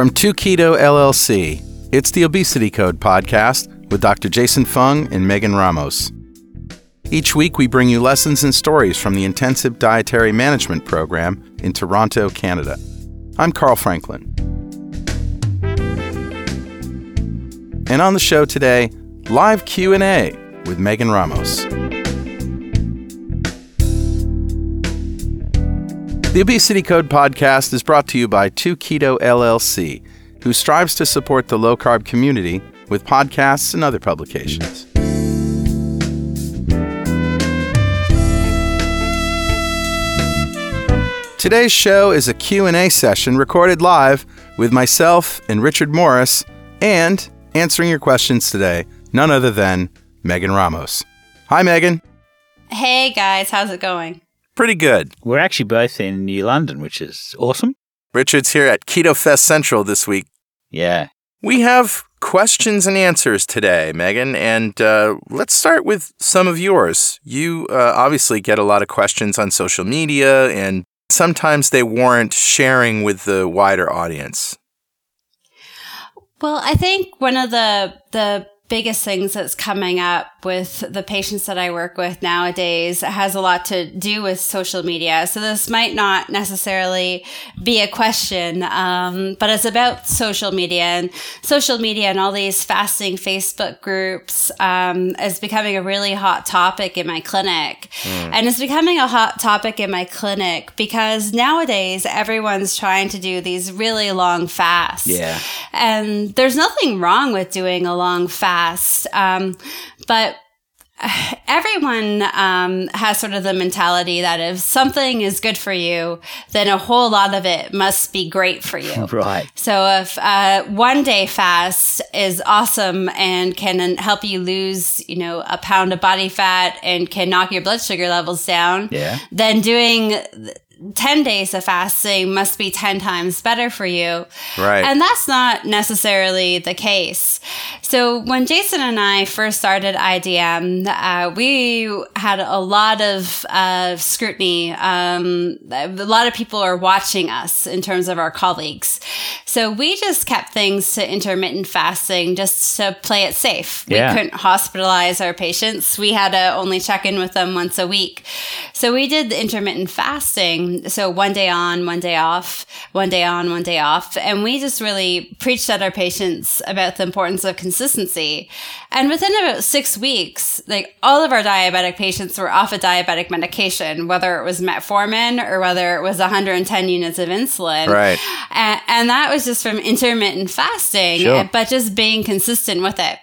From 2 Keto LLC, it's the Obesity Code podcast with Dr. Jason Fung and Megan Ramos. Each week, we bring you lessons and stories from the Intensive Dietary Management Program in Toronto, Canada. I'm Carl Franklin. And on the show today, live Q&A with Megan Ramos. The Obesity Code podcast is brought to you by 2 Keto LLC, who strives to support the low carb community with podcasts and other publications. Today's show is a Q&A session recorded live with myself and Richard Morris and answering your questions today, none other than Megan Ramos. Hi Megan. Hey guys, how's it going? Pretty good. We're actually both in New London, which is awesome. Richard's here at Keto Fest Central this week. Yeah. We have questions and answers today, Megan, and uh, let's start with some of yours. You uh, obviously get a lot of questions on social media, and sometimes they warrant sharing with the wider audience. Well, I think one of the the biggest things that's coming up with the patients that I work with nowadays has a lot to do with social media. So this might not necessarily be a question, um, but it's about social media and social media and all these fasting Facebook groups um, is becoming a really hot topic in my clinic. Mm. And it's becoming a hot topic in my clinic because nowadays everyone's trying to do these really long fasts. Yeah. And there's nothing wrong with doing a long fast past. Um, but everyone um, has sort of the mentality that if something is good for you, then a whole lot of it must be great for you. Right. So if uh, one day fast is awesome and can help you lose, you know, a pound of body fat and can knock your blood sugar levels down, yeah. then doing 10 days of fasting must be 10 times better for you. Right. And that's not necessarily the case. So when Jason and I first started IDM, uh, we had a lot of uh, scrutiny. Um, a lot of people are watching us in terms of our colleagues. So we just kept things to intermittent fasting just to play it safe. Yeah. We couldn't hospitalize our patients. We had to only check in with them once a week. So we did the intermittent fasting Um, so one day on, one day off, one day on, one day off. And we just really preached at our patients about the importance of consistency. And within about six weeks, like all of our diabetic patients were off a diabetic medication, whether it was metformin or whether it was 110 units of insulin. Right. And, and that was just from intermittent fasting, Sure. but just being consistent with it.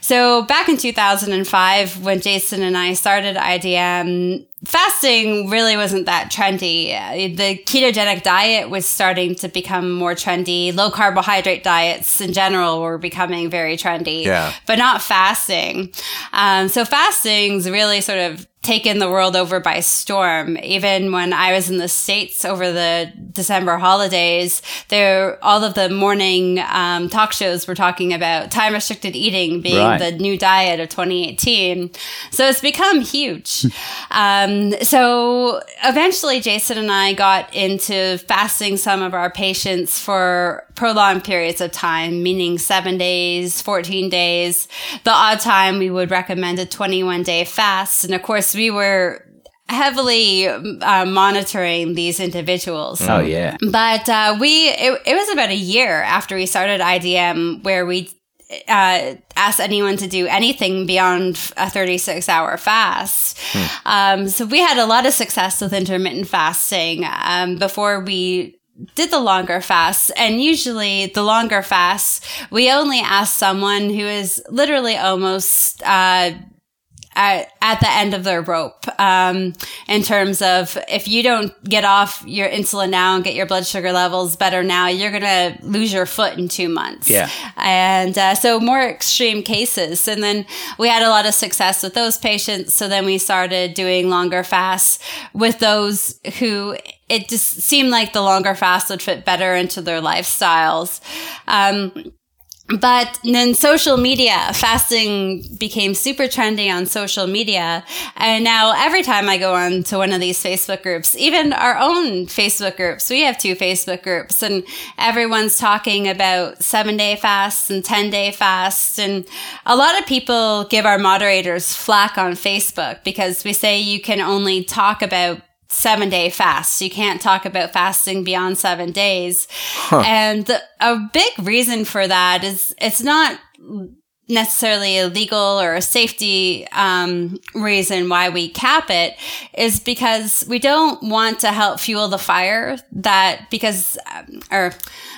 So back in 2005, when Jason and I started IDM, fasting really wasn't that trendy. The ketogenic diet was starting to become more trendy. Low carbohydrate diets in general were becoming very trendy, Yeah. but not fasting. Um, so fasting's really sort of taken the world over by storm. Even when I was in the States over the December holidays, there, all of the morning um, talk shows were talking about time restricted eating being Right. the new diet of 2018. So it's become huge. um, so eventually, Jason and I got into fasting some of our patients for prolonged periods of time, meaning seven days, 14 days. The odd time we would recommend a 21 day fast. And of course, we were heavily uh, monitoring these individuals. Oh, yeah. But uh, we, it, it was about a year after we started IDM where we uh, asked anyone to do anything beyond a 36 hour fast. Um, so we had a lot of success with intermittent fasting um, before we did the longer fasts and usually the longer fasts we only ask someone who is literally almost uh at, at the end of their rope um, in terms of if you don't get off your insulin now and get your blood sugar levels better now, you're going to lose your foot in two months. Yeah. And uh, so more extreme cases. And then we had a lot of success with those patients. So then we started doing longer fasts with those who it just seemed like the longer fast would fit better into their lifestyles. Um, but then social media fasting became super trendy on social media. And now every time i go on to one of these facebook groups even our own facebook groups we have two facebook groups and everyone's talking about seven day fasts and 10 day fasts and a lot of people give our moderators flack on facebook because we say you can only talk about seven day fast. You can't talk about fasting beyond seven days. Huh. And a big reason for that is it's not necessarily a legal or a safety um, reason why we cap it is because we don't want to help fuel the fire that because um, or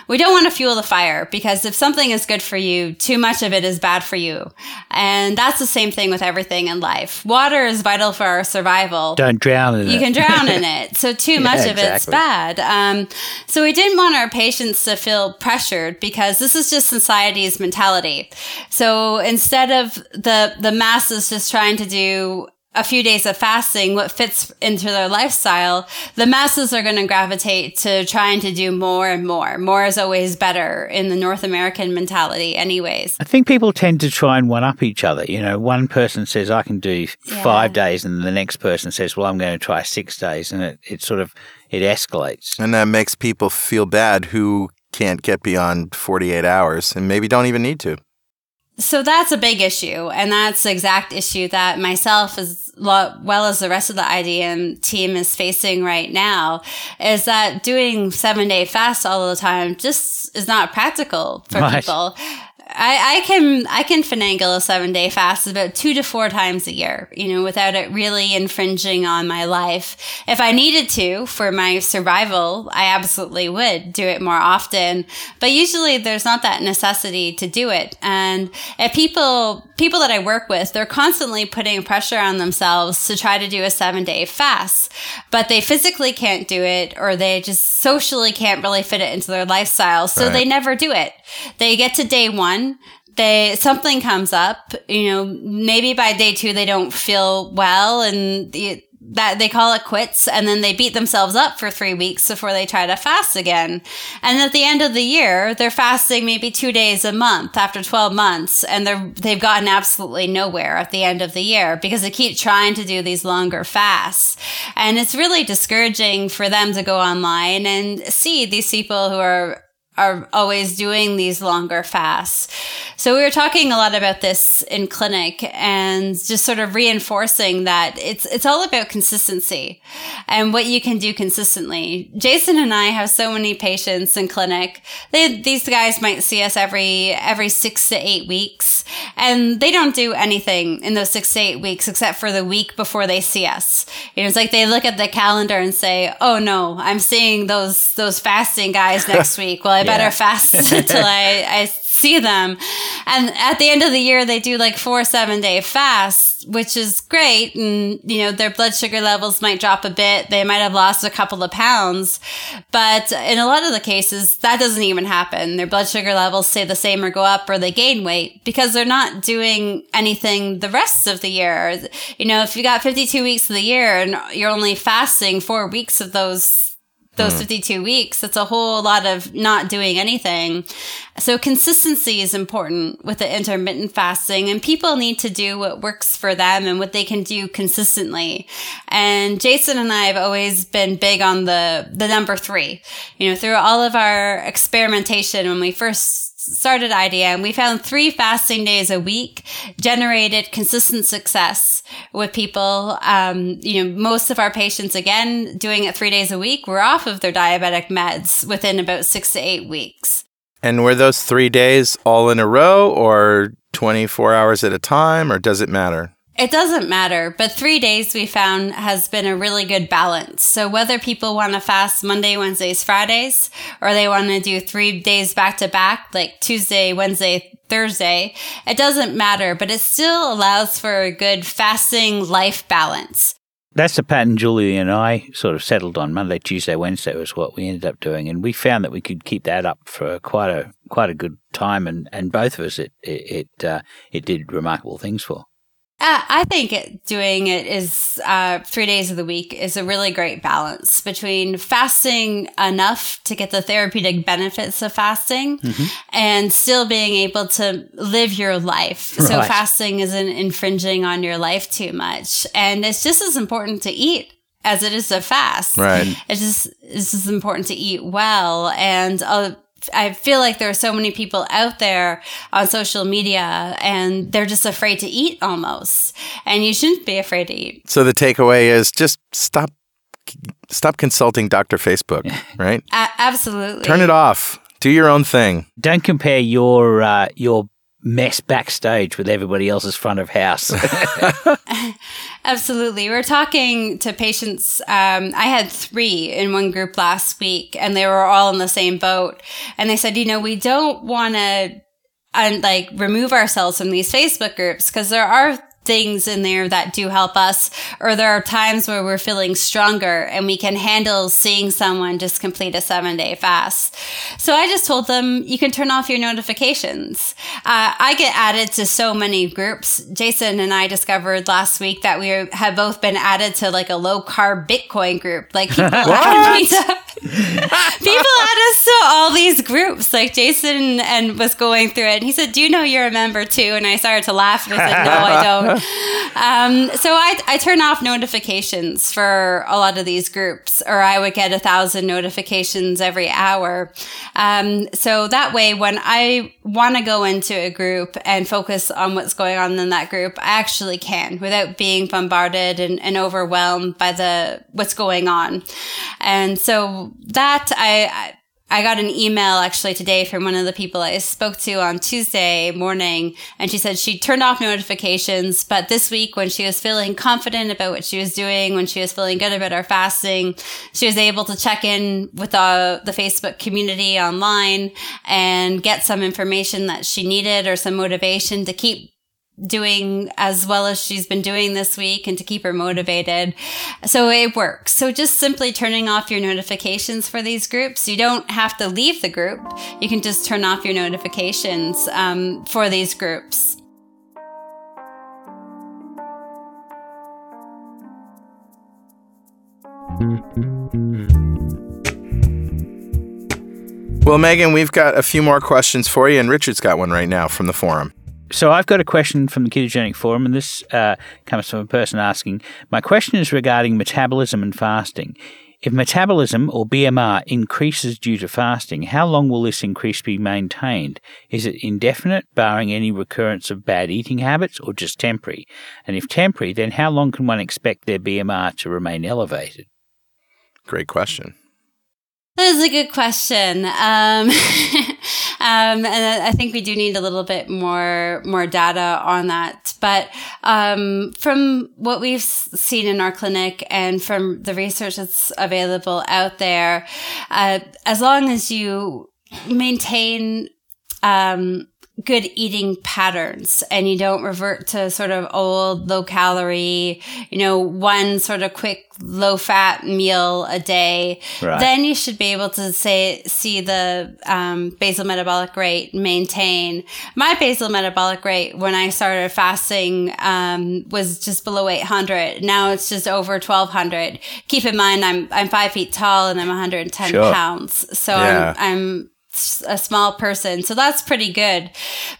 we don't want to fuel the fire because if something is good for you, too much of it is bad for you. And that's the same thing with everything in life. Water is vital for our survival. Don't drown in you it. You can drown in it. So too yeah, much of exactly. it's bad. Um, so we didn't want our patients to feel pressured because this is just society's mentality. So instead of the, the masses just trying to do a few days of fasting, what fits into their lifestyle, the masses are going to gravitate to trying to do more and more. More is always better in the North American mentality, anyways. I think people tend to try and one up each other. You know, one person says, I can do yeah. five days, and the next person says, Well, I'm going to try six days. And it, it sort of it escalates. And that makes people feel bad who can't get beyond 48 hours and maybe don't even need to. So that's a big issue. And that's the exact issue that myself as well as the rest of the IDM team is facing right now is that doing seven day fast all the time just is not practical for right. people. I, I can I can finagle a seven day fast about two to four times a year, you know, without it really infringing on my life. If I needed to for my survival, I absolutely would do it more often. But usually there's not that necessity to do it. And if people people that I work with, they're constantly putting pressure on themselves to try to do a seven day fast, but they physically can't do it or they just socially can't really fit it into their lifestyle. So right. they never do it. They get to day one they something comes up you know maybe by day two they don't feel well and the, that they call it quits and then they beat themselves up for three weeks before they try to fast again. And at the end of the year, they're fasting maybe two days a month after 12 months and they're, they've gotten absolutely nowhere at the end of the year because they keep trying to do these longer fasts. And it's really discouraging for them to go online and see these people who are are always doing these longer fasts. So we were talking a lot about this in clinic and just sort of reinforcing that it's it's all about consistency and what you can do consistently. Jason and I have so many patients in clinic. They, these guys might see us every every 6 to 8 weeks and they don't do anything in those 6 to 8 weeks except for the week before they see us. You know, it's like they look at the calendar and say, "Oh no, I'm seeing those those fasting guys next week." Well, I better yeah. fast until I, I see them. And at the end of the year, they do like four seven day fasts, which is great. And, you know, their blood sugar levels might drop a bit. They might have lost a couple of pounds. But in a lot of the cases, that doesn't even happen. Their blood sugar levels stay the same or go up or they gain weight because they're not doing anything the rest of the year. You know, if you got 52 weeks of the year and you're only fasting four weeks of those those mm. 52 weeks. It's a whole lot of not doing anything. So consistency is important with the intermittent fasting and people need to do what works for them and what they can do consistently. And Jason and I have always been big on the, the number three, you know, through all of our experimentation when we first started IDM, we found three fasting days a week generated consistent success with people. Um, you know, most of our patients, again, doing it three days a week, were off of their diabetic meds within about six to eight weeks. And were those three days all in a row or 24 hours at a time, or does it matter? It doesn't matter, but three days we found has been a really good balance. So whether people want to fast Monday, Wednesdays, Fridays, or they want to do three days back to back, like Tuesday, Wednesday, Thursday, it doesn't matter, but it still allows for a good fasting life balance. That's the pattern Julie and I sort of settled on. Monday, Tuesday, Wednesday was what we ended up doing, and we found that we could keep that up for quite a quite a good time, and, and both of us it it it, uh, it did remarkable things for. Uh, I think it, doing it is uh, three days of the week is a really great balance between fasting enough to get the therapeutic benefits of fasting mm-hmm. and still being able to live your life. Right. So fasting isn't infringing on your life too much. And it's just as important to eat as it is to fast. Right. It's just, it's just important to eat well. And uh, I feel like there are so many people out there on social media and they're just afraid to eat almost. And you shouldn't be afraid to eat. So the takeaway is just stop stop consulting Dr. Facebook, right? A- absolutely. Turn it off. Do your own thing. Don't compare your uh, your mess backstage with everybody else's front of house. Absolutely. We are talking to patients. Um, I had three in one group last week, and they were all in the same boat. And they said, you know, we don't want to. And like remove ourselves from these Facebook groups because there are things in there that do help us, or there are times where we're feeling stronger and we can handle seeing someone just complete a seven day fast. So I just told them you can turn off your notifications. Uh, I get added to so many groups. Jason and I discovered last week that we have both been added to like a low carb Bitcoin group. Like people add me to, people add us to all these groups. Like Jason and was going through it and he said, do you know you're a member too? And I started to laugh and I said, no, I don't um, so I, I turn off notifications for a lot of these groups, or I would get a thousand notifications every hour. Um, so that way, when I want to go into a group and focus on what's going on in that group, I actually can without being bombarded and, and overwhelmed by the what's going on. And so that I, I I got an email actually today from one of the people I spoke to on Tuesday morning, and she said she turned off notifications. But this week, when she was feeling confident about what she was doing, when she was feeling good about her fasting, she was able to check in with the, the Facebook community online and get some information that she needed or some motivation to keep doing as well as she's been doing this week and to keep her motivated. So it works. So just simply turning off your notifications for these groups. You don't have to leave the group. You can just turn off your notifications um, for these groups. Well, Megan, we've got a few more questions for you, and Richard's got one right now from the forum. So I've got a question from the Ketogenic Forum, and this uh, comes from a person asking My question is regarding metabolism and fasting. If metabolism or BMR increases due to fasting, how long will this increase be maintained? Is it indefinite, barring any recurrence of bad eating habits, or just temporary? And if temporary, then how long can one expect their BMR to remain elevated? Great question. That is a good question. Um, um, and I think we do need a little bit more more data on that. But um, from what we've seen in our clinic and from the research that's available out there, uh, as long as you maintain um, good eating patterns and you don't revert to sort of old low calorie, you know, one sort of quick low fat meal a day, right. then you should be able to say, see the um, basal metabolic rate maintain. My basal metabolic rate when I started fasting um, was just below 800. Now it's just over 1200. Keep in mind, I'm, I'm five feet tall and I'm 110 sure. pounds. So yeah. I'm, I'm a small person. So that's pretty good.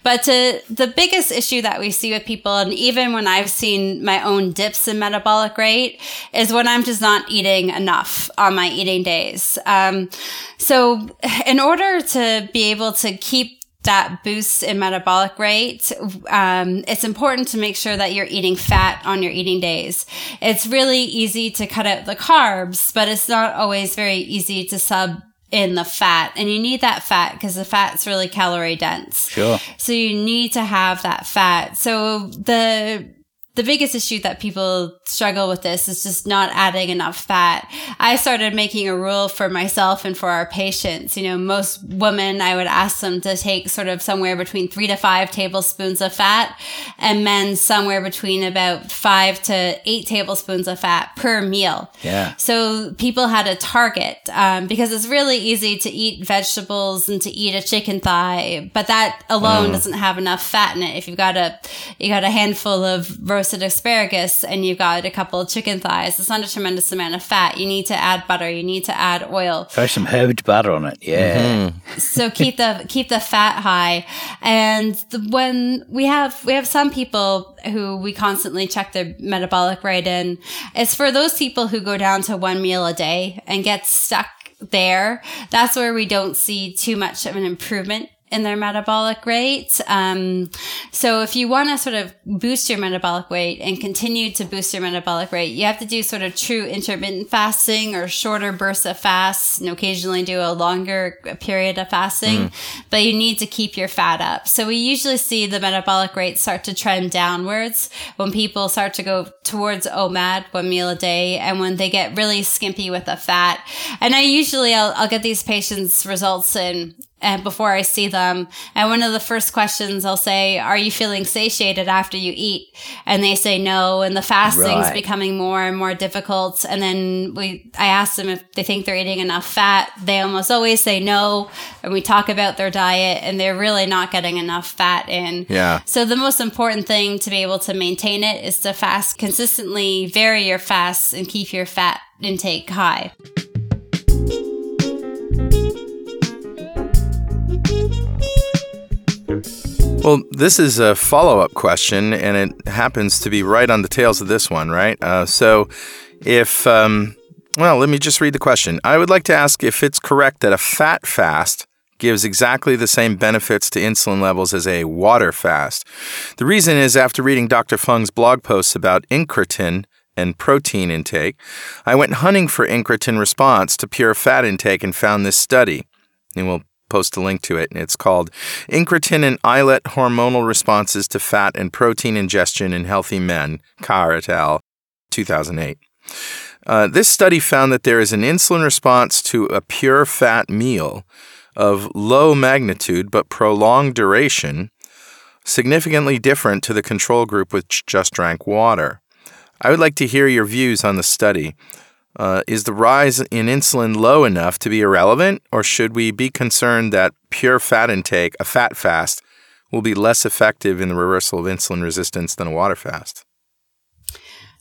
But to, the biggest issue that we see with people, and even when I've seen my own dips in metabolic rate, is when I'm just not eating enough on my eating days. Um, so in order to be able to keep that boost in metabolic rate, um, it's important to make sure that you're eating fat on your eating days. It's really easy to cut out the carbs, but it's not always very easy to sub in the fat and you need that fat because the fat's really calorie dense. Sure. So you need to have that fat. So the the biggest issue that people struggle with this is just not adding enough fat. I started making a rule for myself and for our patients. You know, most women, I would ask them to take sort of somewhere between three to five tablespoons of fat and men somewhere between about five to eight tablespoons of fat per meal. Yeah. So people had a target um, because it's really easy to eat vegetables and to eat a chicken thigh, but that alone mm. doesn't have enough fat in it. If you've got a, you got a handful of roast roasted asparagus and you've got a couple of chicken thighs, it's not a tremendous amount of fat. You need to add butter. You need to add oil. Throw some herbed butter on it. Yeah. Mm-hmm. so keep the keep the fat high. And the, when we have we have some people who we constantly check their metabolic rate in, it's for those people who go down to one meal a day and get stuck there. That's where we don't see too much of an improvement in their metabolic rate. Um, so if you want to sort of boost your metabolic rate and continue to boost your metabolic rate, you have to do sort of true intermittent fasting or shorter bursts of fasts and occasionally do a longer period of fasting, but you need to keep your fat up. So we usually see the metabolic rate start to trend downwards when people start to go towards OMAD, one meal a day, and when they get really skimpy with the fat. And I usually, I'll, I'll get these patients results in and before I see them. And one of the first questions I'll say, are you feeling satiated after you eat? And they say no. And the fasting's Right. becoming more and more difficult. And then we, I ask them if they think they're eating enough fat. They almost always say no. And we talk about their diet and they're really not getting enough fat in. Yeah. So the most important thing to be able to maintain it is to fast consistently, vary your fasts and keep your fat intake high. Well, this is a follow up question, and it happens to be right on the tails of this one, right? Uh, so, if, um, well, let me just read the question. I would like to ask if it's correct that a fat fast gives exactly the same benefits to insulin levels as a water fast. The reason is after reading Dr. Fung's blog posts about incretin and protein intake, I went hunting for incretin response to pure fat intake and found this study. And we'll post a link to it. and It's called Incretin and Islet Hormonal Responses to Fat and Protein Ingestion in Healthy Men, Carr et al., 2008. Uh, this study found that there is an insulin response to a pure fat meal of low magnitude but prolonged duration, significantly different to the control group which just drank water. I would like to hear your views on the study. Uh, is the rise in insulin low enough to be irrelevant, or should we be concerned that pure fat intake, a fat fast, will be less effective in the reversal of insulin resistance than a water fast?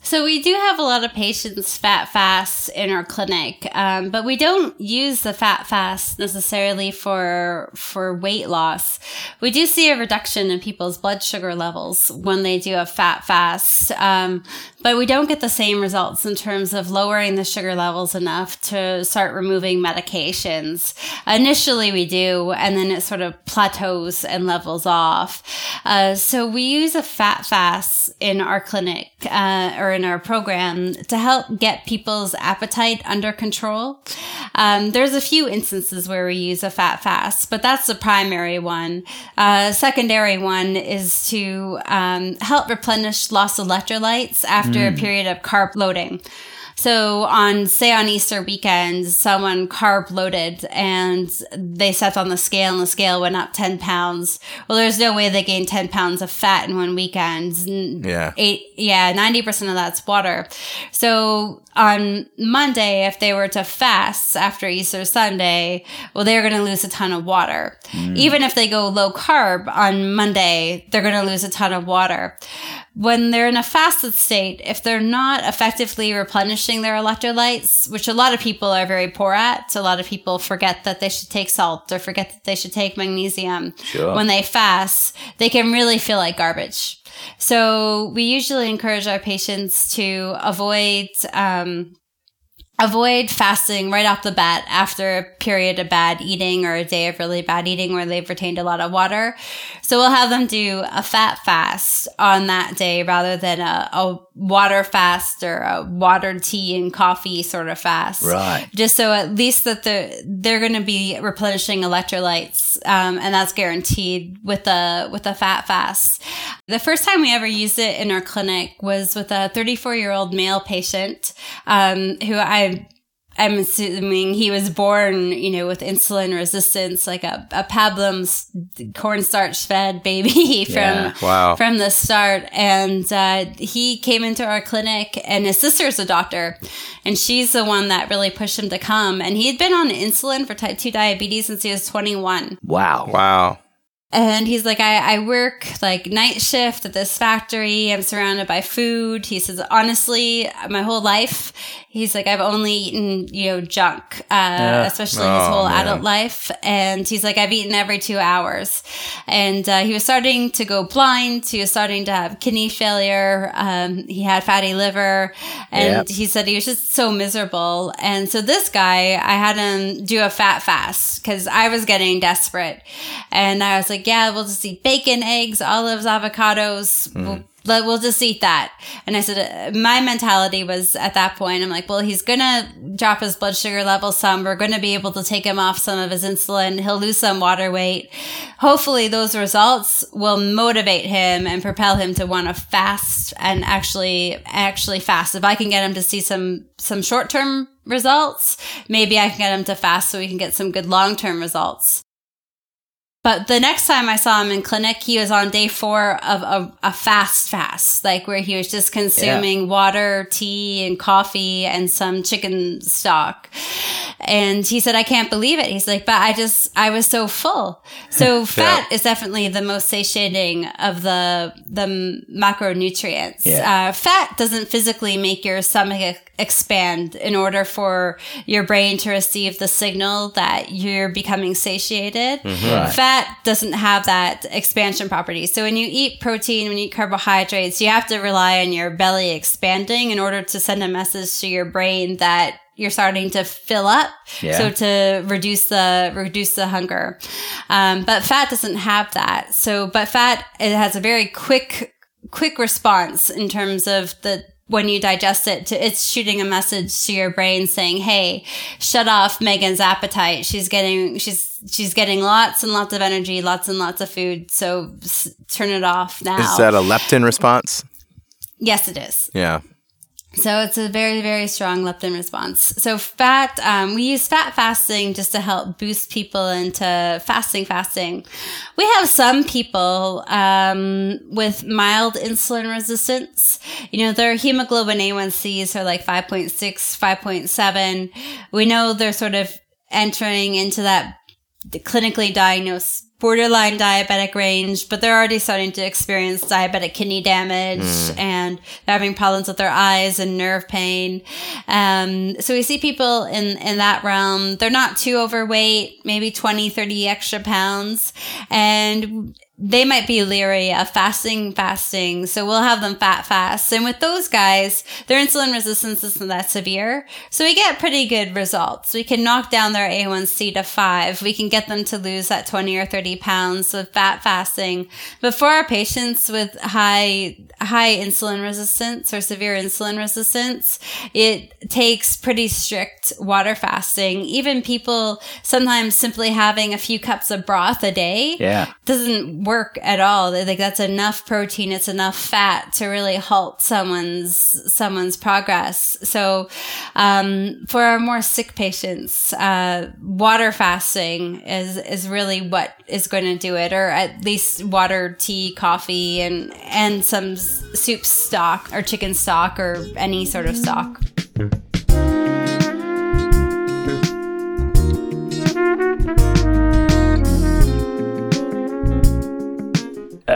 So we do have a lot of patients fat fasts in our clinic, um, but we don't use the fat fast necessarily for for weight loss. We do see a reduction in people's blood sugar levels when they do a fat fast, um, but we don't get the same results in terms of lowering the sugar levels enough to start removing medications. Initially, we do, and then it sort of plateaus and levels off. Uh, so we use a fat fast in our clinic uh, or in our program to help get people's appetite under control. Um, there's a few instances where we use a fat fast, but that's the primary one. Uh, secondary one is to um, help replenish lost electrolytes after a period of carb loading. So on, say on Easter weekend, someone carb loaded and they stepped on the scale and the scale went up 10 pounds. Well, there's no way they gained 10 pounds of fat in one weekend. Yeah. Eight, yeah, 90% of that's water. So on Monday, if they were to fast after Easter Sunday, well, they're going to lose a ton of water. Hmm. Even if they go low carb on Monday, they're going to lose a ton of water. When they're in a fasted state, if they're not effectively replenishing their electrolytes, which a lot of people are very poor at, so a lot of people forget that they should take salt or forget that they should take magnesium Sure. when they fast, they can really feel like garbage. So we usually encourage our patients to avoid um, avoid fasting right off the bat after a period of bad eating or a day of really bad eating where they've retained a lot of water. So we'll have them do a fat fast on that day rather than a, a water fast or a water, tea, and coffee sort of fast Right. just so at least that they're they're going to be replenishing electrolytes, um, and that's guaranteed with a with a fat fast. The first time we ever used it in our clinic was with a 34 year old male patient um, who I. I'm assuming he was born, you know, with insulin resistance, like a, a pablum's cornstarch fed baby from Yeah. Wow. from the start. And uh, he came into our clinic, and his sister's a doctor, and she's the one that really pushed him to come. And he had been on insulin for type 2 diabetes since he was 21. Wow. Wow. And he's like, I, I work like night shift at this factory. I'm surrounded by food. He says, honestly, my whole life, he's like, I've only eaten, you know, junk, uh, Yeah. especially Oh, his whole man. adult life. And he's like, I've eaten every two hours. And uh, he was starting to go blind. He was starting to have kidney failure. Um, he had fatty liver. And Yep. he said he was just so miserable. And so this guy, I had him do a fat fast because I was getting desperate. And I was like, yeah, we'll just eat bacon, eggs, olives, avocados. We'll, let- we'll just eat that. And I said, uh, my mentality was at that point, I'm like, well, he's going to drop his blood sugar level some. We're going to be able to take him off some of his insulin. He'll lose some water weight. Hopefully those results will motivate him and propel him to want to fast and actually, actually fast. If I can get him to see some, some short term results, maybe I can get him to fast so we can get some good long term results. But the next time I saw him in clinic, he was on day four of a, a fast fast, like where he was just consuming water, tea, and coffee and some chicken stock. And he said, I can't believe it. He's like, but I just, I was so full. So fat is definitely the most satiating of the, the macronutrients. Yeah. Uh, fat doesn't physically make your stomach expand in order for your brain to receive the signal that you're becoming satiated. Right. Fat doesn't have that expansion property. So when you eat protein, when you eat carbohydrates, you have to rely on your belly expanding in order to send a message to your brain that you're starting to fill up. Yeah. So to reduce the reduce the hunger. Um, but fat doesn't have that. So but fat it has a very quick quick response in terms of the when you digest it to it's shooting a message to your brain saying hey shut off megan's appetite she's getting she's she's getting lots and lots of energy lots and lots of food so s- turn it off now Is that a leptin response? yes it is Yeah. So it's a very, very strong leptin response. So fat, um, we use fat fasting just to help boost people into fasting, fasting. We have some people, um, with mild insulin resistance. You know, their hemoglobin A1Cs are like 5.6, 5.7. We know they're sort of entering into that clinically diagnosed borderline diabetic range, but they're already starting to experience diabetic kidney damage and they're having problems with their eyes and nerve pain. Um, so we see people in, in that realm. They're not too overweight, maybe 20, 30 extra pounds. And they might be leery of fasting, fasting. So we'll have them fat fast. And with those guys, their insulin resistance isn't that severe. So we get pretty good results. We can knock down their A1C to five. We can get them to lose that 20 or 30 pounds with fat fasting. But for our patients with high, high insulin resistance or severe insulin resistance, it takes pretty strict water fasting. Even people sometimes simply having a few cups of broth a day Yeah. doesn't work at all. Like that's enough protein, it's enough fat to really halt someone's someone's progress. So, um, for our more sick patients, uh, water fasting is is really what is going to do it, or at least water, tea, coffee, and and some soup stock or chicken stock or any sort of stock.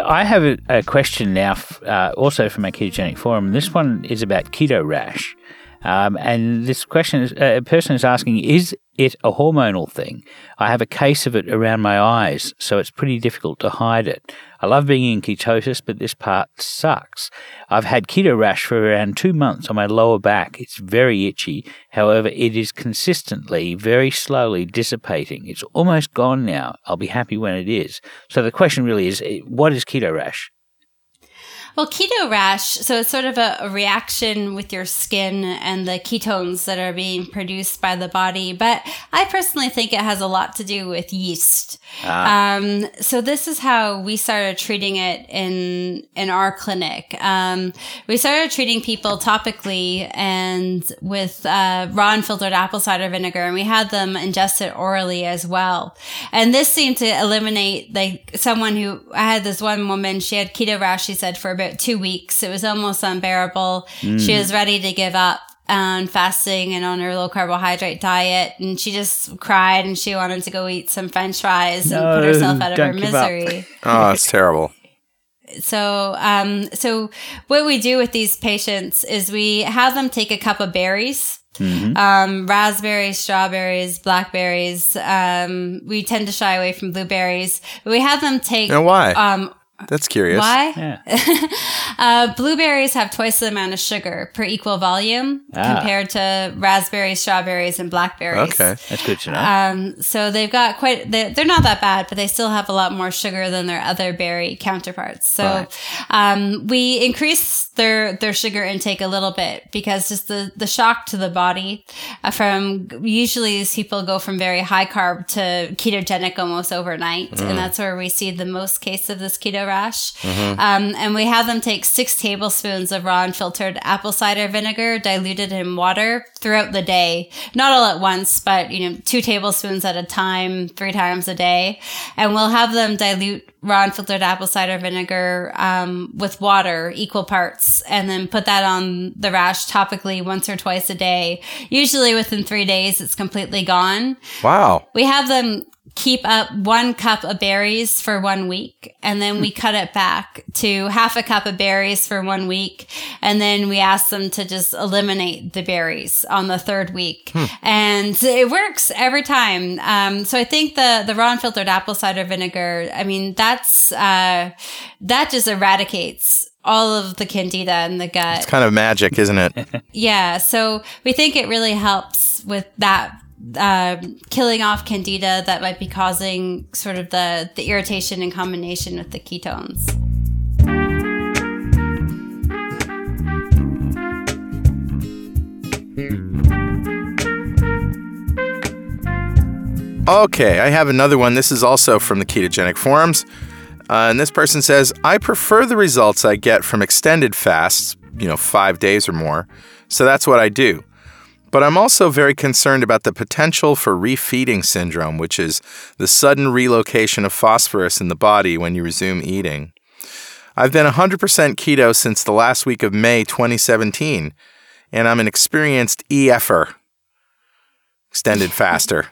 I have a, a question now, uh, also from my ketogenic forum. This one is about keto rash, um, and this question is: uh, a person is asking, "Is it a hormonal thing? I have a case of it around my eyes, so it's pretty difficult to hide it. I love being in ketosis, but this part sucks. I've had keto rash for around two months on my lower back. It's very itchy. However, it is consistently, very slowly dissipating. It's almost gone now. I'll be happy when it is. So the question really is, eh, what is keto rash? Well, keto rash, so it's sort of a, a reaction with your skin and the ketones that are being produced by the body. But I personally think it has a lot to do with yeast. Um, so this is how we started treating it in in our clinic. Um, we started treating people topically and with uh, raw and filtered apple cider vinegar, and we had them ingest it orally as well. And this seemed to eliminate like someone who I had this one woman. She had keto rash. She said for about two weeks. It was almost unbearable. She was ready to give up. on fasting and on her low carbohydrate diet, and she just cried and she wanted to go eat some French fries and put herself out of her don't give up. misery. Oh, it's terrible. So, um, so what we do with these patients is we have them take a cup of berries, um, raspberries, strawberries, blackberries. Um, we tend to shy away from blueberries. We have them take. Now, why? Um, That's curious. why? Yeah. Uh, blueberries have twice the amount of sugar per equal volume Ah. compared to raspberries, strawberries, and blackberries. Okay. That's good to know. Um, so they've got quite, they're, they're not that bad, but they still have a lot more sugar than their other berry counterparts. So, Right. um, we increase their, their sugar intake a little bit because just the, the shock to the body uh, from usually these people go from very high carb to ketogenic almost overnight. And that's where we see the most case of this keto rash. Um, and we have them take six tablespoons of raw unfiltered apple cider vinegar diluted in water throughout the day. Not all at once, but you know, two tablespoons at a time, three times a day. And we'll have them dilute raw unfiltered apple cider vinegar um, with water, equal parts, and then put that on the rash topically once or twice a day. Usually within three days, it's completely gone. Wow. We have them keep up one cup of berries for one week and then we cut it back to half a cup of berries for one week and then we ask them to just eliminate the berries on the third week and it works every time um, so i think the the raw unfiltered apple cider vinegar i mean that's uh, that just eradicates all of the candida in the gut It's kind of magic, isn't it? yeah, so we think it really helps with that um, killing off candida that might be causing sort of the the irritation in combination with the ketones. Okay, I have another one. This is also from the ketogenic forums. Uh, and this person says, I prefer the results I get from extended fasts, you know, five days or more. So that's what I do. But I'm also very concerned about the potential for refeeding syndrome, which is the sudden relocation of phosphorus in the body when you resume eating. I've been 100% keto since the last week of May 2017, and I'm an experienced EFer, extended faster.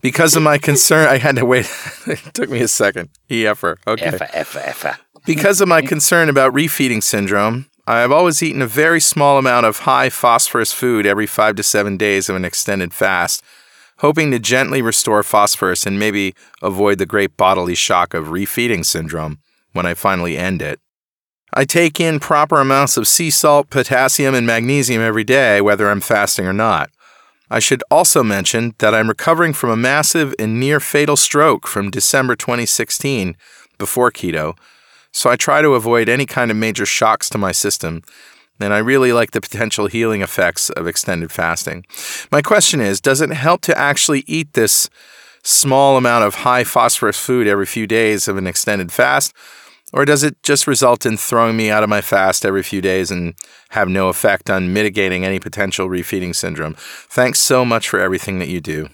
Because of my concern, I had to wait. it took me a second. EFer. Okay. Effa, effa, effa. Because of my concern about refeeding syndrome, I've always eaten a very small amount of high phosphorus food every five to seven days of an extended fast, hoping to gently restore phosphorus and maybe avoid the great bodily shock of refeeding syndrome when I finally end it. I take in proper amounts of sea salt, potassium, and magnesium every day, whether I'm fasting or not. I should also mention that I'm recovering from a massive and near fatal stroke from December 2016 before keto, so I try to avoid any kind of major shocks to my system, and I really like the potential healing effects of extended fasting. My question is Does it help to actually eat this small amount of high phosphorus food every few days of an extended fast? Or does it just result in throwing me out of my fast every few days and have no effect on mitigating any potential refeeding syndrome? Thanks so much for everything that you do.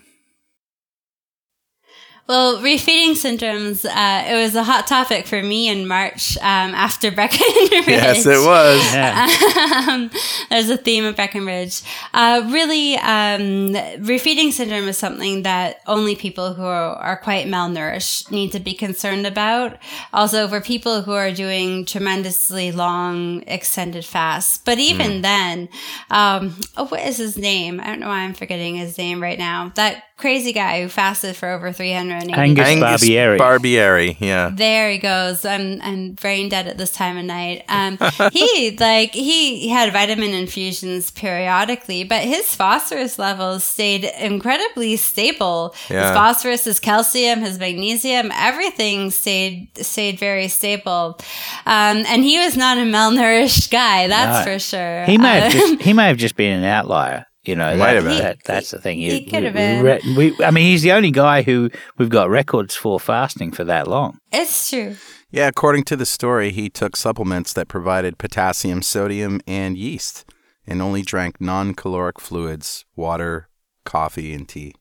Well, refeeding syndromes, uh, it was a hot topic for me in March um, after Breckenridge. Yes, it was. Yeah. um, there's a theme of Breckenridge. Uh, really, um, refeeding syndrome is something that only people who are, are quite malnourished need to be concerned about. Also, for people who are doing tremendously long extended fasts. But even then, um, oh, what is his name? I don't know why I'm forgetting his name right now. That crazy guy who fasted for over 380 Angus Barbieri. Barbieri, yeah. there he goes. I'm I'm brain dead at this time of night. Um, he like he had vitamin infusions periodically, but his phosphorus levels stayed incredibly stable. Yeah. His phosphorus, his calcium, his magnesium, everything stayed stayed very stable. Um, and he was not a malnourished guy, that's No. for sure. He may have Uh, just, he may have just been an outlier. You know, Might that, have been. that- that's the thing. You- He could have been. re- we- I mean, he's the only guy who we've got records for fasting for that long. it's true. Yeah, according to the story, he took supplements that provided potassium, sodium, and yeast, and only drank non caloric fluids, water, coffee, and tea.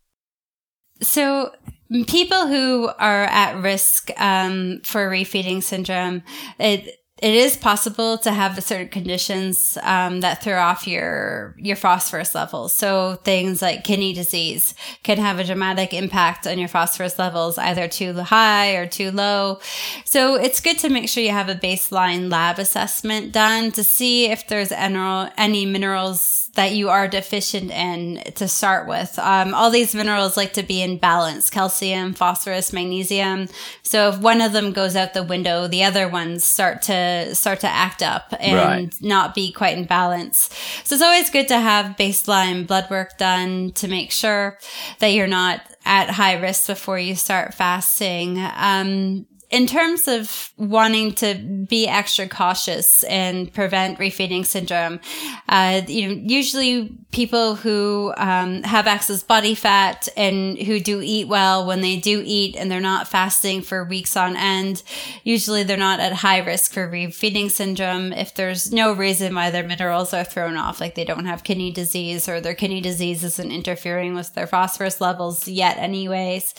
So, people who are at risk um, for refeeding syndrome, it, it is possible to have certain conditions um, that throw off your your phosphorus levels. So things like kidney disease can have a dramatic impact on your phosphorus levels, either too high or too low. So it's good to make sure you have a baseline lab assessment done to see if there's any minerals that you are deficient in to start with. Um, all these minerals like to be in balance: calcium, phosphorus, magnesium. So if one of them goes out the window, the other ones start to start to act up and right. not be quite in balance. So it's always good to have baseline blood work done to make sure that you're not at high risk before you start fasting. Um, in terms of wanting to be extra cautious and prevent refeeding syndrome, uh, you know, usually people who um, have excess body fat and who do eat well, when they do eat and they're not fasting for weeks on end, usually they're not at high risk for refeeding syndrome if there's no reason why their minerals are thrown off, like they don't have kidney disease or their kidney disease isn't interfering with their phosphorus levels yet, anyways.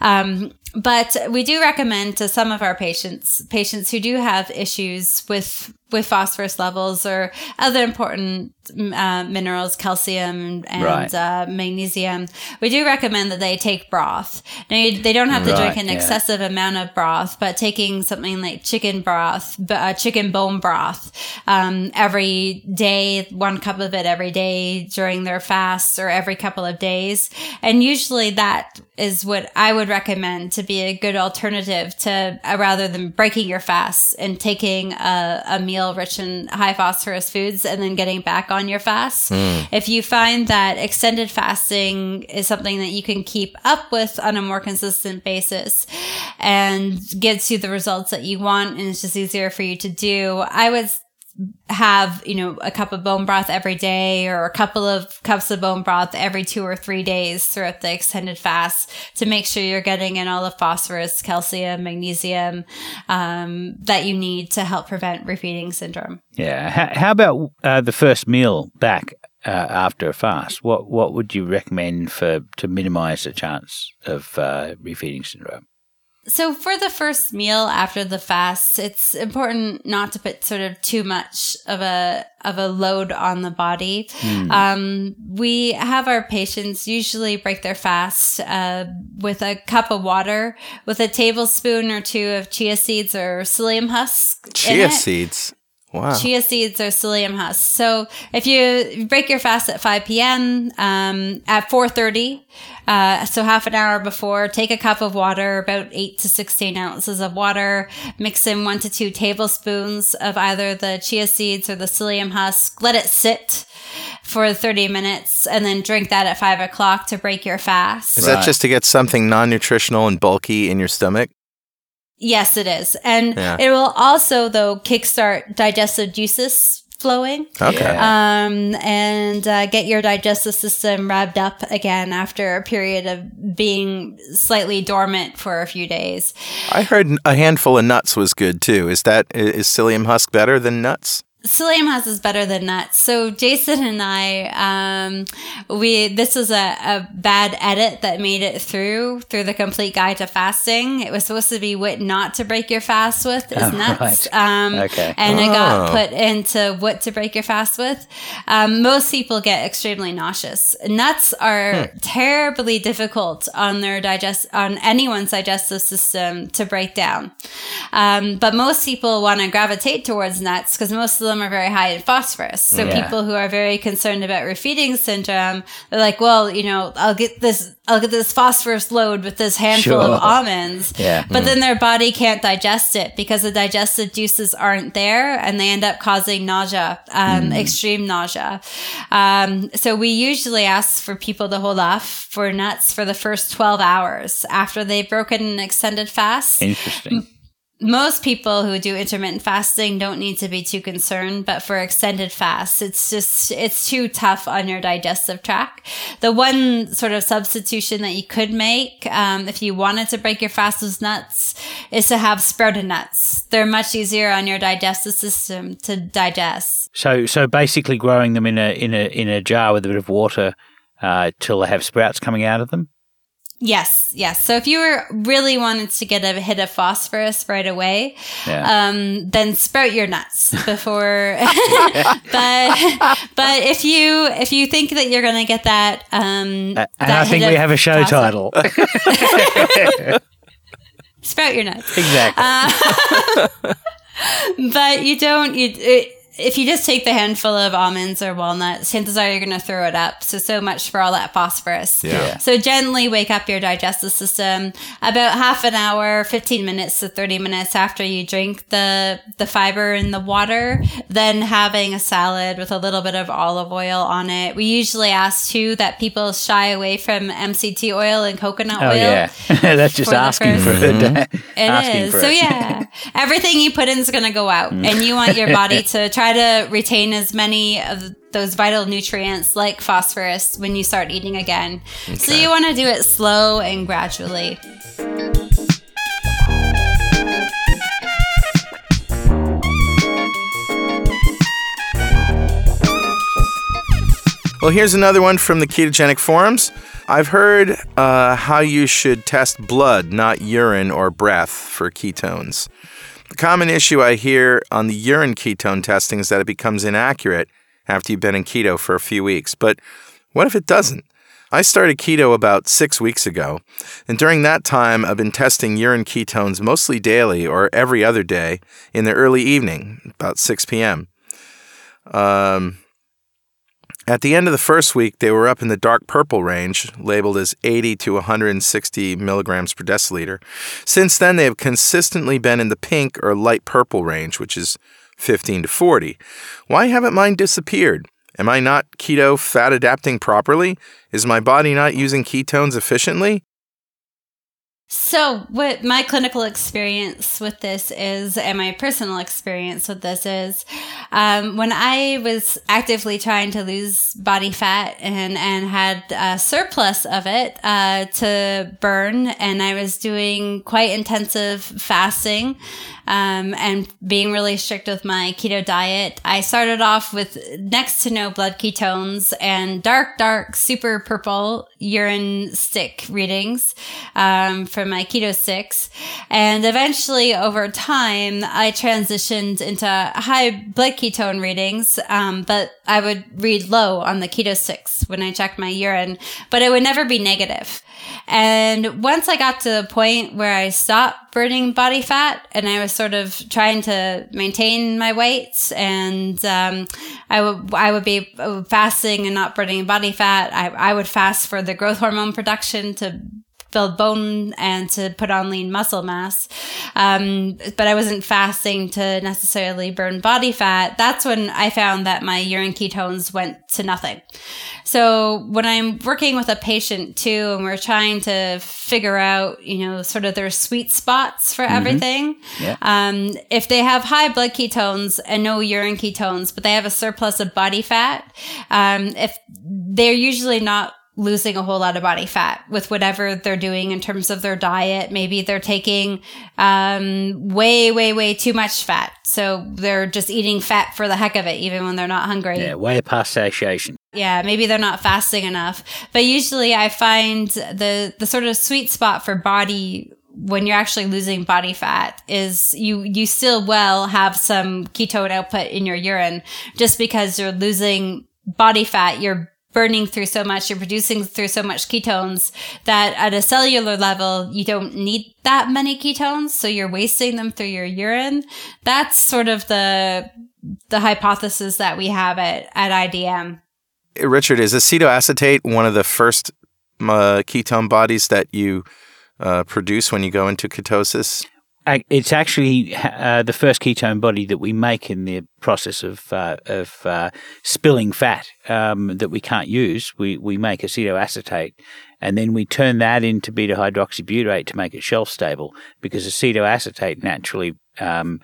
Um, but we do recommend to some of our patients, patients who do have issues with with phosphorus levels or other important uh, minerals, calcium and right. uh, magnesium, we do recommend that they take broth. Now, you, they don't have to right, drink an yeah. excessive amount of broth, but taking something like chicken broth, uh, chicken bone broth, um, every day, one cup of it every day during their fast or every couple of days. And usually that is what I would recommend to be a good alternative to uh, rather than breaking your fast and taking a, a meal rich in high phosphorus foods and then getting back on your fast. Mm. If you find that extended fasting is something that you can keep up with on a more consistent basis and gets you the results that you want and it's just easier for you to do, I would have, you know, a cup of bone broth every day or a couple of cups of bone broth every two or three days throughout the extended fast to make sure you're getting in all the phosphorus, calcium, magnesium um, that you need to help prevent refeeding syndrome. Yeah. How, how about uh, the first meal back uh, after a fast? What what would you recommend for to minimize the chance of uh, refeeding syndrome? So for the first meal after the fast, it's important not to put sort of too much of a of a load on the body. Mm. Um, we have our patients usually break their fast uh, with a cup of water, with a tablespoon or two of chia seeds or psyllium husk. Chia seeds. Wow. Chia seeds or psyllium husks. So if you break your fast at 5 p.m., um, at 4.30, uh, so half an hour before, take a cup of water, about 8 to 16 ounces of water, mix in 1 to 2 tablespoons of either the chia seeds or the psyllium husk, let it sit for 30 minutes, and then drink that at 5 o'clock to break your fast. Is right. that just to get something non-nutritional and bulky in your stomach? Yes, it is. And yeah. it will also, though, kickstart digestive juices flowing. Okay. Um, and uh, get your digestive system revved up again after a period of being slightly dormant for a few days. I heard a handful of nuts was good too. Is that is psyllium husk better than nuts? Psyllium husk is better than nuts. So Jason and I, um, we this was a, a bad edit that made it through through the complete guide to fasting. It was supposed to be what not to break your fast with is oh, nuts. Right. Um, okay. And oh. it got oh. put into what to break your fast with. Um, most people get extremely nauseous. Nuts are hmm. terribly difficult on their digest on anyone's digestive system to break down. Um, but most people want to gravitate towards nuts because most of them them are very high in phosphorus. So yeah. people who are very concerned about refeeding syndrome, they're like, well, you know, I'll get this, I'll get this phosphorus load with this handful sure. of almonds. Yeah. But mm. then their body can't digest it because the digestive juices aren't there and they end up causing nausea, um, mm. extreme nausea. Um, so we usually ask for people to hold off for nuts for the first 12 hours after they've broken an extended fast. Interesting most people who do intermittent fasting don't need to be too concerned, but for extended fasts, it's just, it's too tough on your digestive tract. The one sort of substitution that you could make, um, if you wanted to break your fast with nuts, is to have sprouted nuts. They're much easier on your digestive system to digest. So, so basically growing them in a, in a, in a jar with a bit of water, uh, till they have sprouts coming out of them? Yes, yes. So if you were really wanted to get a hit of phosphorus right away, Yeah. um, then sprout your nuts before. but but if you if you think that you're going to get that, um, Uh, and that I think we have a show phosphorus- title. Sprout your nuts. exactly. but you don't you it, if you just take the handful of almonds or walnuts chances are you're going to throw it up so so much for all that phosphorus Yeah. so gently wake up your digestive system about half an hour 15 minutes to 30 minutes after you drink the the fiber in the water then having a salad with a little bit of olive oil on it we usually ask too that people shy away from mct oil and coconut oh oil yeah, that's just for the asking for it. Mm-hmm. It asking is. for So it. yeah, everything you put in is going to go out, and you want your mm. body to try to retain as many of those vital nutrients like phosphorus when you start eating again. So you want to do it slow and gradually. Well, here's another one from the ketogenic forums. I've heard uh, how you should test blood, not urine or breath, for ketones. The common issue I hear on the urine ketone testing is that it becomes inaccurate after you've been in keto for a few weeks. But what if it doesn't? I started keto about six weeks ago, and during that time, I've been testing urine ketones mostly daily or every other day in the early evening, about 6 p.m. Um, at the end of the first week, they were up in the dark purple range, labeled as 80 to 160 milligrams per deciliter. Since then, they have consistently been in the pink or light purple range, which is 15 to 40. Why haven't mine disappeared? Am I not keto fat adapting properly? Is my body not using ketones efficiently? So, what my clinical experience with this is, and my personal experience with this is, um, when I was actively trying to lose body fat and and had a surplus of it uh, to burn, and I was doing quite intensive fasting um, and being really strict with my keto diet, I started off with next to no blood ketones and dark, dark, super purple urine stick readings um, my Ketostix. And eventually, over time, I transitioned into high blood ketone readings, um, but I would read low on the Ketostix when I checked my urine, but it would never be negative. And once I got to the point where I stopped burning body fat and I was sort of trying to maintain my weight and um, I would I would be fasting and not burning body fat. I, I would fast for the growth hormone production to build bone and to put on lean muscle mass. Um, but I wasn't fasting to necessarily burn body fat. That's when I found that my urine ketones went to nothing. So when I'm working with a patient too, and we're trying to figure out, you know, sort of their sweet spots for everything. Yeah. Um, if they have high blood ketones and no urine ketones, but they have a surplus of body fat, um, if they're usually not losing a whole lot of body fat with whatever they're doing in terms of their diet. Maybe they're taking um, way, way, way too much fat. So they're just eating fat for the heck of it, even when they're not hungry. Yeah, way past satiation. Yeah, maybe they're not fasting enough. But usually I find the the sort of sweet spot for body when you're actually losing body fat is you you still will have some ketone output in your urine just because you're losing body fat, you're burning through so much, you're producing through so much ketones that at a cellular level, you don't need that many ketones. So you're wasting them through your urine. That's sort of the, the hypothesis that we have at, at IDM. Richard, is acetoacetate one of the first uh, ketone bodies that you uh, produce when you go into ketosis? It's actually uh, the first ketone body that we make in the process of uh, of uh, spilling fat um, that we can't use. We we make acetoacetate, and then we turn that into beta hydroxybutyrate to make it shelf stable. Because acetoacetate naturally um,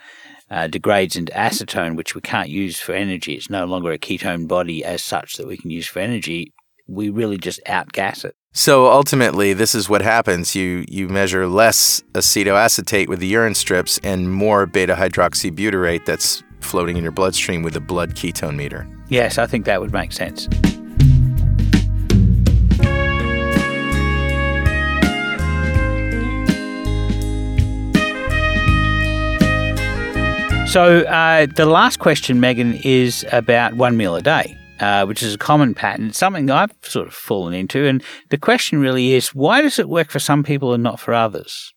uh, degrades into acetone, which we can't use for energy. It's no longer a ketone body as such that we can use for energy. We really just outgas it. So ultimately, this is what happens. You you measure less acetoacetate with the urine strips and more beta hydroxybutyrate that's floating in your bloodstream with a blood ketone meter. Yes, I think that would make sense. So, uh, the last question, Megan, is about one meal a day. Uh, which is a common pattern. It's something I've sort of fallen into. And the question really is why does it work for some people and not for others?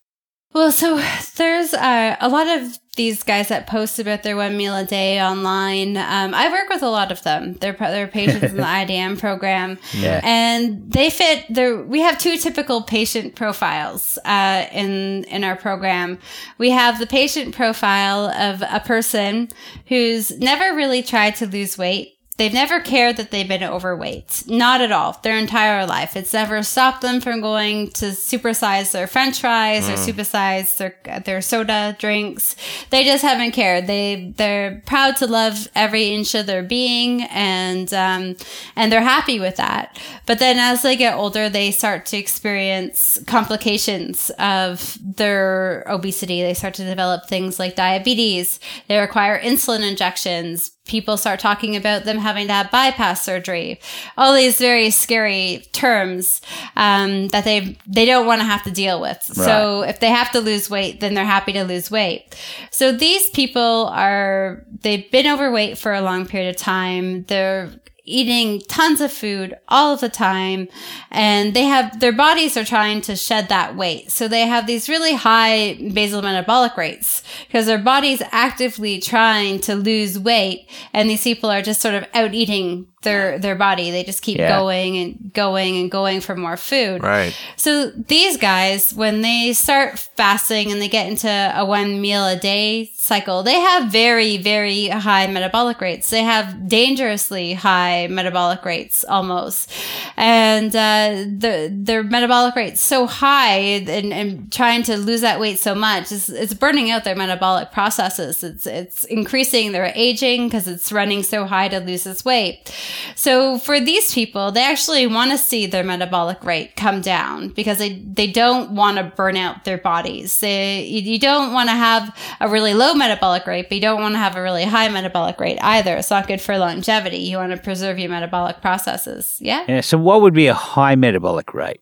Well, so there's uh, a lot of these guys that post about their one meal a day online. Um, I work with a lot of them. They're they're patients in the IDM program, Yeah. and they fit. We have two typical patient profiles uh, in in our program. We have the patient profile of a person who's never really tried to lose weight. They've never cared that they've been overweight. Not at all. Their entire life. It's never stopped them from going to supersize their french fries or supersize their their soda drinks. They just haven't cared. They they're proud to love every inch of their being and um, and they're happy with that. But then as they get older, they start to experience complications of their obesity. They start to develop things like diabetes. They require insulin injections people start talking about them having to have bypass surgery. All these very scary terms um, that they they don't want to have to deal with. So if they have to lose weight then they're happy to lose weight. So these people are they've been overweight for a long period of time. They're eating tons of food all of the time and they have their bodies are trying to shed that weight. So they have these really high basal metabolic rates because their body's actively trying to lose weight and these people are just sort of out eating their their body they just keep Yeah. going and going and going for more food Right. so these guys, when they start fasting and they get into a one meal a day cycle, they have very, very high metabolic rates. They have dangerously high metabolic rates almost. And uh, the, their metabolic rate's so high and, and trying to lose that weight so much is it's burning out their metabolic processes. It's, it's increasing their aging because it's running so high to lose this weight. So for these people, they actually want to see their metabolic rate come down because they, they don't want to burn out their bodies. They, you, don't want to have a really low metabolic rate, but you don't want to have a really high metabolic rate either. It's not good for longevity. You want to preserve your metabolic processes. Yeah. Yeah, so what would be a high metabolic rate?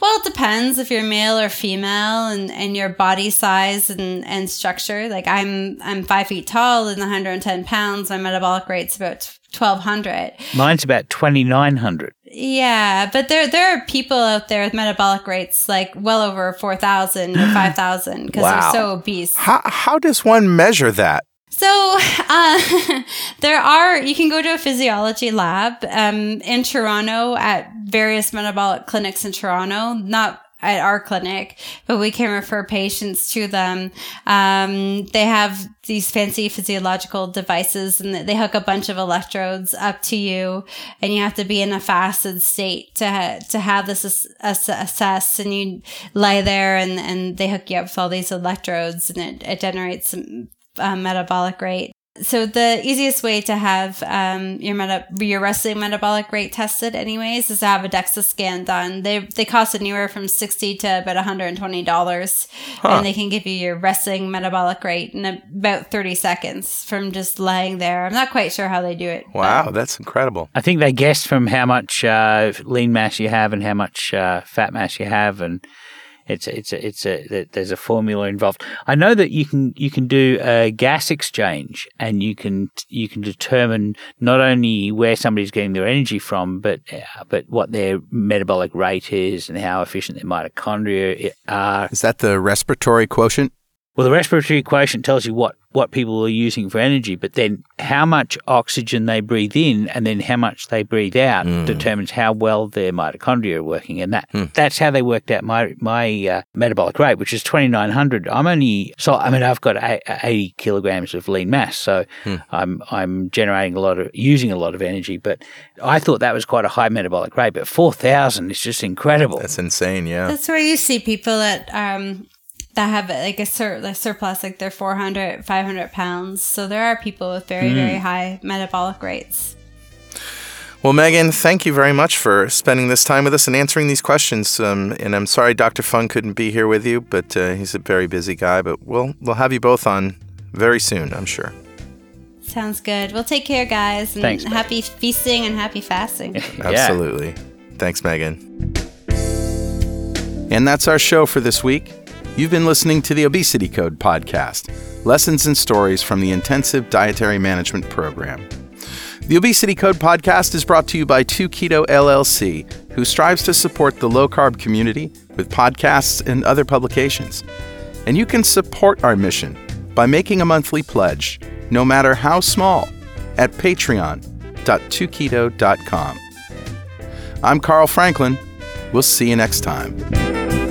Well, it depends if you're male or female and, and your body size and, and structure. Like I'm I'm five feet tall and 110 pounds. My metabolic rate's about 1200. Mine's about 2,900. Yeah, but there there are people out there with metabolic rates like well over 4,000 or 5,000 because Wow. they're so obese. How, how does one measure that? So uh, there are you can go to a physiology lab um, in Toronto at various metabolic clinics in Toronto, not at our clinic, but we can refer patients to them. Um, they have these fancy physiological devices and they hook a bunch of electrodes up to you and you have to be in a fasted state to, ha- to have this ass- ass- assessed and you lie there and, and they hook you up with all these electrodes and it, it generates some uh, metabolic rate. So the easiest way to have um, your meta- your resting metabolic rate tested, anyways, is to have a DEXA scan done. They they cost anywhere from sixty to about one hundred and twenty dollars, and they can give you your resting metabolic rate in about thirty seconds from just lying there. I'm not quite sure how they do it. but- Wow, that's incredible. I think they guess from how much uh, lean mass you have and how much uh, fat mass you have, and it's it's a, it's a th- there's a formula involved. I know that you can you can do a gas exchange, and you can you can determine not only where somebody's getting their energy from, but uh, but what their metabolic rate is and how efficient their mitochondria are. Is that the respiratory quotient? Well, the respiratory quotient tells you what, what people are using for energy, but then how much oxygen they breathe in and then how much they breathe out determines how well their mitochondria are working, and that that's how they worked out my my uh, metabolic rate, which is twenty nine hundred. I'm only so I mean I've got a, eighty kilograms of lean mass, so I'm I'm generating a lot of using a lot of energy, but I thought that was quite a high metabolic rate, but four thousand is just incredible. That's insane, yeah. That's where you see people that um that have like a, sur- a surplus, like they're 400, 500 pounds. So there are people with very, very high metabolic rates. Well, Megan, thank you very much for spending this time with us and answering these questions. Um, and I'm sorry Dr. Fung couldn't be here with you, but uh, he's a very busy guy. But we'll we'll have you both on very soon, I'm sure. Sounds good. Well, take care, guys. And Thanks, Meg. happy feasting and happy fasting. Yeah. Absolutely. Thanks, Megan. And that's our show for this week. You've been listening to the Obesity Code podcast, lessons and stories from the Intensive Dietary Management Program. The Obesity Code podcast is brought to you by 2Keto LLC, who strives to support the low carb community with podcasts and other publications. And you can support our mission by making a monthly pledge, no matter how small, at patreon.2keto.com. I'm Carl Franklin. We'll see you next time.